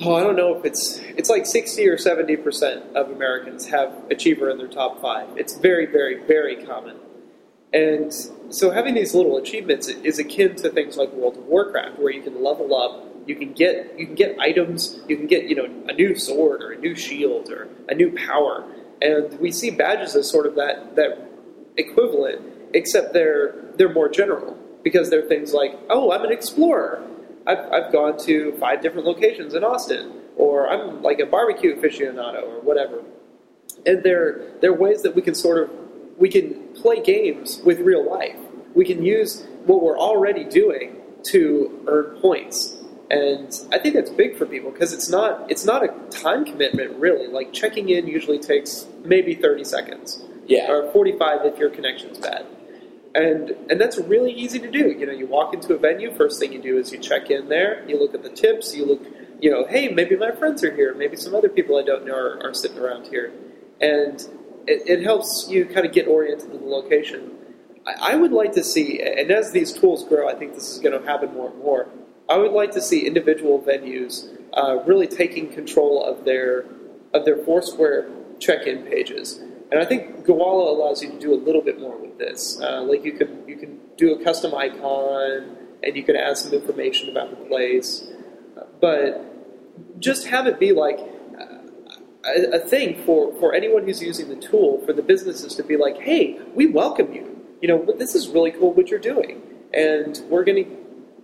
oh, I don't know if it's it's like sixty or seventy percent of Americans have Achiever in their top five. It's very, very, very common. And so having these little achievements is akin to things like World of Warcraft, where you can level up, you can get you can get items, you can get you know a new sword or a new shield or a new power, and we see badges as sort of that that equivalent, except they're they're more general because they're things like oh I'm an explorer, I've, I've gone to five different locations in Austin, or I'm like a barbecue aficionado or whatever, and they're they're ways that we can sort of we can play games with real life. We can use what we're already doing to earn points. And I think that's big for people because it's not it's not a time commitment really. Like checking in usually takes maybe 30 seconds yeah, or 45 if your connection's bad. And and that's really easy to do. You know, you walk into a venue, first thing you do is you check in there, you look at the tips, you look, you know, hey, maybe my friends are here, maybe some other people I don't know are, are sitting around here. And it, it helps you kind of get oriented to the location. I, I would like to see, and as these tools grow, I think this is going to happen more and more. I would like to see individual venues uh, really taking control of their of their Foursquare check-in pages. And I think Gowalla allows you to do a little bit more with this. Uh, like you can you can do a custom icon, and you can add some information about the place, but just have it be like a, a thing for, for anyone who's using the tool for the businesses to be like, hey, we welcome you. You know, this is really cool what you're doing, and we're gonna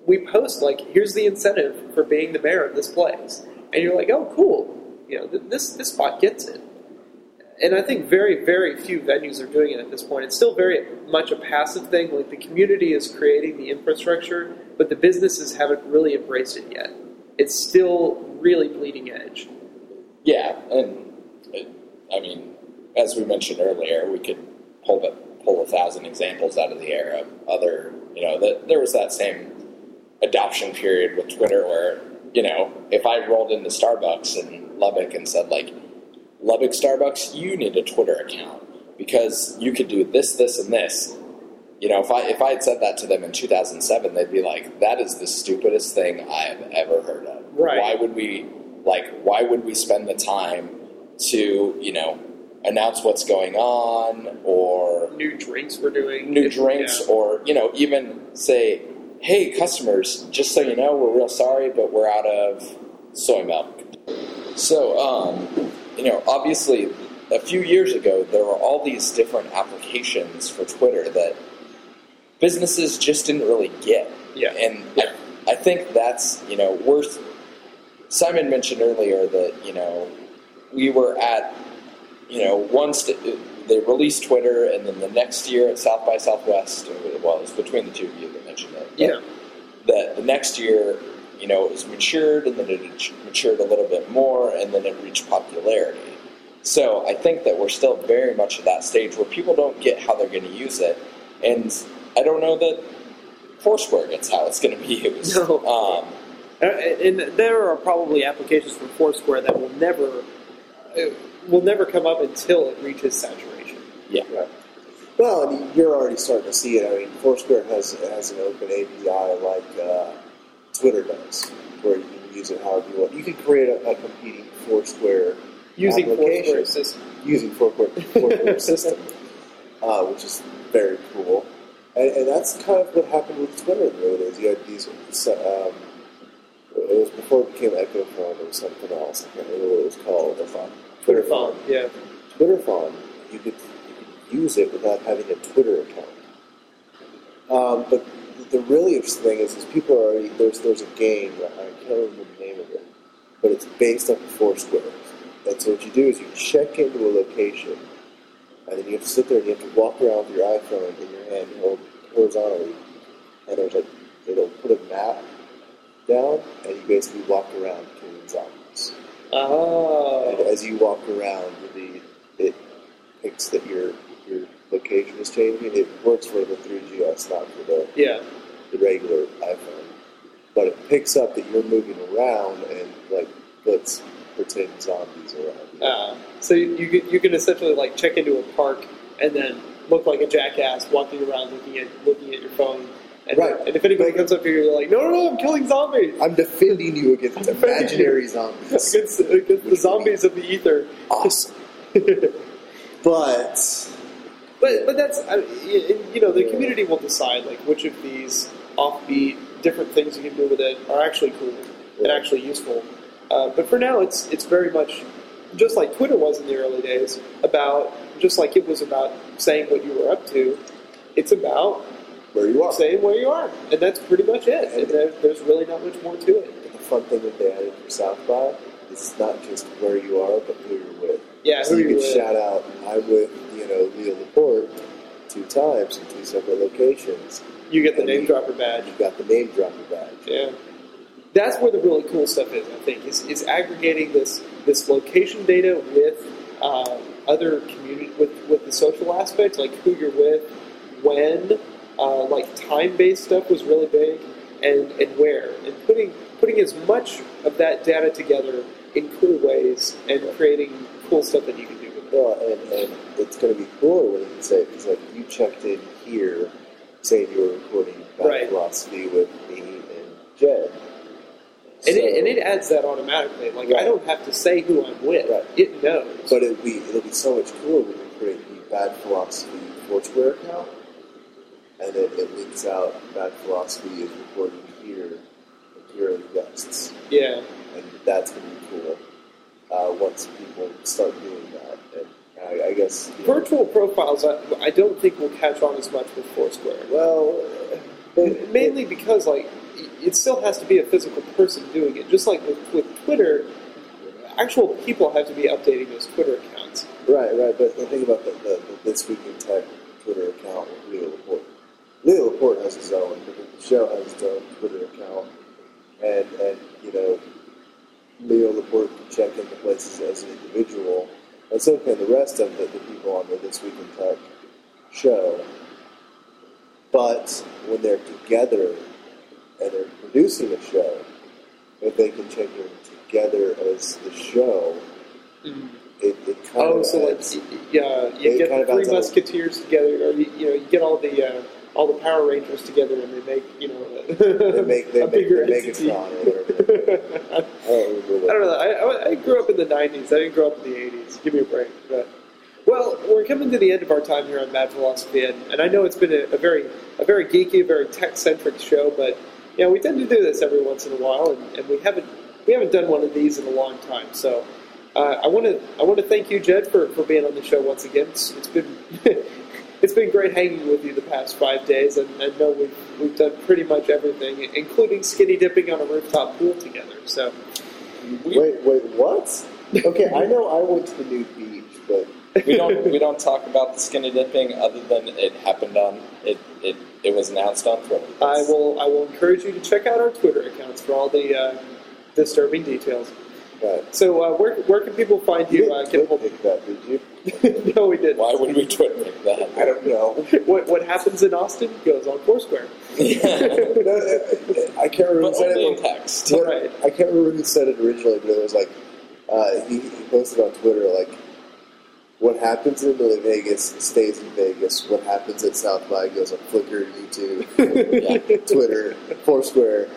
we post like, here's the incentive for being the mayor of this place, and you're like, oh, cool. You know, th- this this spot gets it. And I think very, very few venues are doing it at this point. It's still very much a passive thing. Like the community is creating the infrastructure, but the businesses haven't really embraced it yet. It's still really bleeding edge. yeah, and uh, I mean, as we mentioned earlier, we could pull pull a thousand examples out of the air of other, you know, there was that same adoption period with Twitter where, you know, if I rolled into Starbucks in Lubbock and said like, Lubbock Starbucks, you need a Twitter account because you could do this, this, and this. You know, if I if I had said that to them in 2007, they'd be like, "That is the stupidest thing I have ever heard of. Right. Why would we like? Why would we spend the time to you know announce what's going on or New drinks we're doing. new drinks Yeah. or you know even say hey customers just so you know we're real sorry but we're out of soy milk so um, you know obviously a few years ago there were all these different applications for twitter that businesses just didn't really get Yeah. and I, I think that's you know worth simon mentioned earlier that you know we were at you know, once the, they released Twitter, and then the next year at South by Southwest, well, it was between the two of you that mentioned it. Yeah. That the next year, you know, it was matured, and then it matured a little bit more, and then it reached popularity. So I think that we're still very much at that stage where people don't get how they're going to use it, and I don't know that Foursquare gets how it's going to be used. No. Um, Uh, and there are probably applications for Foursquare that will never uh, will never come up until it reaches saturation. yeah. Right. Well, and you're already starting to see it. I mean, Foursquare has has an open API like uh, Twitter does, where you can use it however you want. You can create a, a competing Foursquare Using Foursquare system. using Foursquare, Foursquare system, uh, which is very cool. And, and that's kind of what happened with Twitter in the early days. You had these. Um, it was before it became Echofon. Was something else. I can't remember what it was called. TwitterFon. Twitter phone. Yeah. TwitterFon, you could, you could use it without having a Twitter account. Um, but the really interesting thing is, is people are already there's there's a game I can't remember the name of it, but it's based off of Foursquare. And so what you do is you check into a location, and then you have to sit there and you have to walk around with your iPhone in your hand, hold horizontally, and there's like it'll put a map down, and you basically walk around killing zombies. Oh. And Oh. as you walk around, the it picks that your your location is changing. It works for the 3GS, not for the, Yeah. the regular iPhone. But it picks up that you're moving around and like puts pretend zombies around you. Uh, so you, you can essentially like check into a park and then look like a jackass walking around looking at looking at your phone. And, Right. and if anybody comes up to you, you're like, no, no, no, I'm killing zombies. I'm defending you against imaginary zombies. Against, against the zombies of the ether. awesome. but But but that's I- you know the community will decide like which of these offbeat different things you can do with it are actually cool and actually useful. Uh, but for now, it's it's very much just like Twitter was in the early days about just like it was about saying what you were up to. It's about where you are. saying where you are, and that's pretty much it. And there, there's really not much more to it. the fun thing that they added for South by is not just where you are, but who you're with. Yeah, so who you with. shout out, I'm with, you know, Leo Laporte two times in two separate locations. You get the name you- dropper badge. You got the name dropper badge. Yeah. That's where the really cool stuff is, I think, is, is aggregating this this location data with uh, other community with, with the social aspects, like who you're with, when, uh, like time based stuff was really big, and, and where. And putting putting as much of that data together in cool ways and creating cool stuff that you can do with it. Well, and, and it's going to be cooler when you can say, because like you checked in here saying you were recording Bad Right. Philosophy with me and Jed. And, So- it, and it adds that automatically. Like, I don't have to say who I'm with. Right. It knows. But it'll be it'll be so much cooler when we create the Bad Philosophy Foursquare account, and then it links out Bad Philosophy is recording here, here are the guests, yeah. and that's going to be cool uh, once people start doing that. And I, I guess you know, Virtual profiles, I, I don't think will catch on as much with Foursquare. well, Mainly because, like, it still has to be a physical person doing it. Just like with, with Twitter, actual people have to be updating those Twitter accounts. Right, right. But the thing about the, the, the This Week in Tech Twitter account with Leo Laporte. Leo Laporte has his own, but the show has its own Twitter account. And, and you know, Leo Laporte can check into places as an individual. And so can the rest of the, the people on the This Week in Tech show. But when they're together and they're producing a show, if they can check in together as the show, it, it kind Oh, of so like, adds- y- yeah, you get the three adds a little- Musketeers together, or you, you know, you get all the uh, all the Power Rangers together, and they make you know they make they a make, bigger they make entity. fun or whatever. I don't remember I what. don't know. I, I, grew up in the '90s. I didn't grow up in the '80s. Give me a break. But well, we're coming to the end of our time here on Bad Philosophy, and, and I know it's been a, a very a very geeky, very tech centric show, but you know we tend to do this every once in a while, and, and we haven't we haven't done one of these in a long time. So uh, I want to I want to thank you, Jed, for, for being on the show once again. It's, it's been it's been great hanging with you the past five days, and I know we've we've done pretty much everything, including skinny dipping on a rooftop pool together. So. Wait, wait, what? Okay, I know I went to the nude beach, but we don't we don't talk about the skinny dipping other than it happened on it it, it was announced on Twitter. I will. I will encourage you to check out our Twitter accounts for all the uh, disturbing details. right. So, uh, where where can people find You you? Uh, didn't get hold pick that, did you? no, we didn't. Why would we Twitter that? I don't know. What what happens in Austin goes on Foursquare. No, I can't remember but who said only in it. text. What- Right. I can't remember who said it originally, but it was like uh, he, he posted on Twitter like, "What happens in Las Vegas stays in Vegas. What happens at South by goes on Flickr, YouTube, Yeah. Twitter, Foursquare."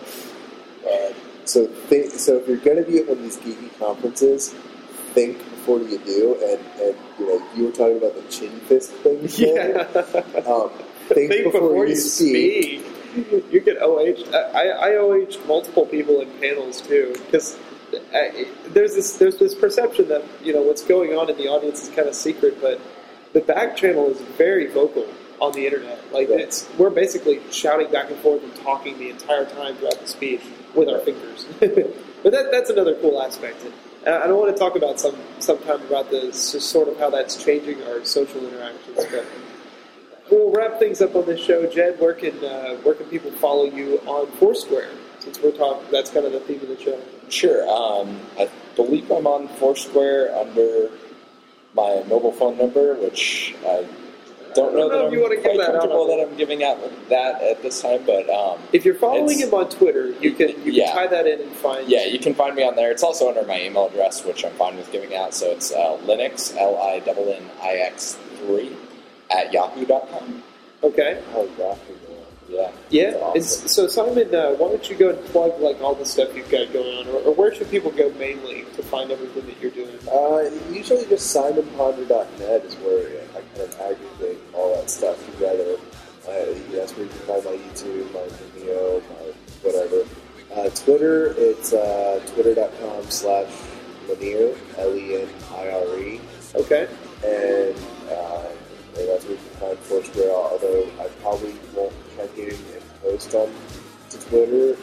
Uh, so, think, so if you're going to be at one of these geeky conferences, think before you do. And, and you know, you were talking about the chin fist thing. Yeah. Um, think, Think before, you speak. You get OH. I, I OH multiple people in panels too because there's this there's this perception that you know what's going on in the audience is kind of secret, but the back channel is very vocal on the internet. Like Right. it's we're basically shouting back and forth and talking the entire time throughout the speech with our fingers. but that, that's another cool aspect. And I don't want to talk about some sometime about the sort of how that's changing our social interactions, but. We'll wrap things up on this show. Jed, where can uh, where can people follow you on Foursquare? Since we're talking, that's kind of the theme of the show. Sure. Um, I believe I'm on Foursquare under my mobile phone number, which I don't know know that if I'm you wanna give quite that out comfortable that. I'm giving out that at this time. But um, If you're following him on Twitter, you can you Yeah. can tie that in and find. yeah, you can find me on there. It's also under my email address, which I'm fine with giving out. So it's uh, Linnix L I N N I X three at yahoo.com. Okay. Oh, Yahoo. Yeah. Yeah. It's, so Simon, uh, why don't you go and plug like all the stuff you've got going on, or, or where should people go mainly to find everything that you're doing? Uh, usually just simonponder.net is where I of aggregate all that stuff together. Uh, that's where you can find my YouTube, my Vimeo, my whatever. Uh, Twitter, it's uh, twitter.com slash Lanier, L-E-N-I-R-E. Okay. And, uh, and that's where you can find Foursquare, although I probably won't try getting and post on to Twitter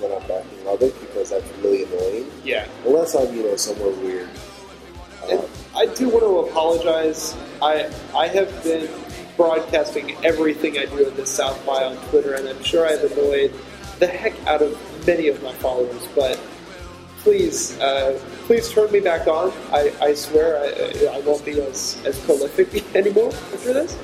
when I'm back in Lubbock because that's really annoying. Yeah. Unless I'm, you know, somewhere weird. And I do want to apologize. I I have been broadcasting everything I do in this South by on Twitter, and I'm sure I've annoyed the heck out of many of my followers. But please, uh, please turn me back on. I, I swear I, I won't be as, as prolific anymore after this.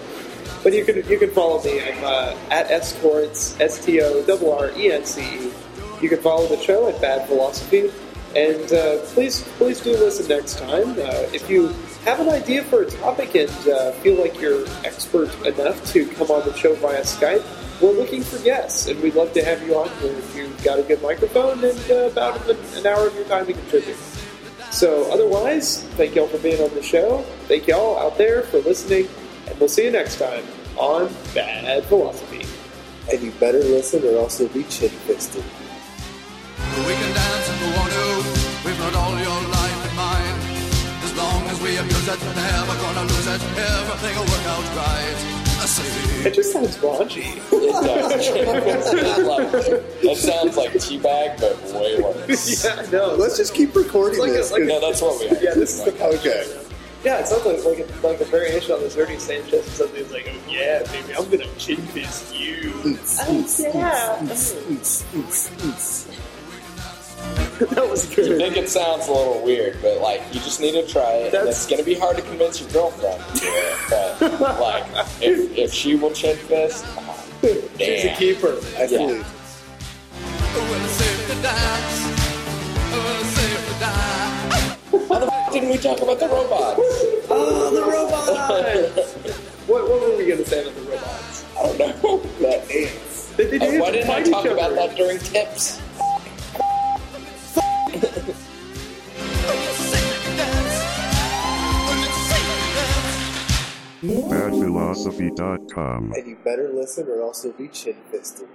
But you can you can follow me. I'm uh, at Estorts S T O R R E N C E. You can follow the show at Bad Philosophy, and uh, please please do listen next time. Uh, if you have an idea for a topic and uh, feel like you're expert enough to come on the show via Skype, we're looking for guests, and we'd love to have you on here if you've got a good microphone and uh, about an, an hour of your time to contribute. So otherwise, thank y'all for being on the show. Thank y'all out there for listening, and we'll see you next time on Bad Philosophy. and you better listen or else you'll be chin fisted. Abuse it, never gonna lose it. Everything will work out right. It just sounds raunchy. It does. That sounds like teabag, but way worse. yeah, no. Let's just keep recording It's like a- this. like a- No, that's what we are. Yeah, this is the okay. Yeah, it sounds like like a, like a variation on this Ernie Sanchez or something. It's like, oh yeah, baby, I'm gonna chin fist you. Oh yeah. that was You think it sounds a little weird, but like you just need to try it. And That's- it's gonna be hard to convince your girlfriend to do it. But like, if if she will chin fist, oh, She's a keeper. I Yeah. believe. When it's safe to dance. When it's safe to die. How the f- didn't we talk about the robots? Oh, the robots! what, what were we gonna say about the robots? I don't know. That ants. They, they Uh, do why didn't I fight each talk about that during tips? badphilosophy.com. And you better listen or else you'll be chin fisted.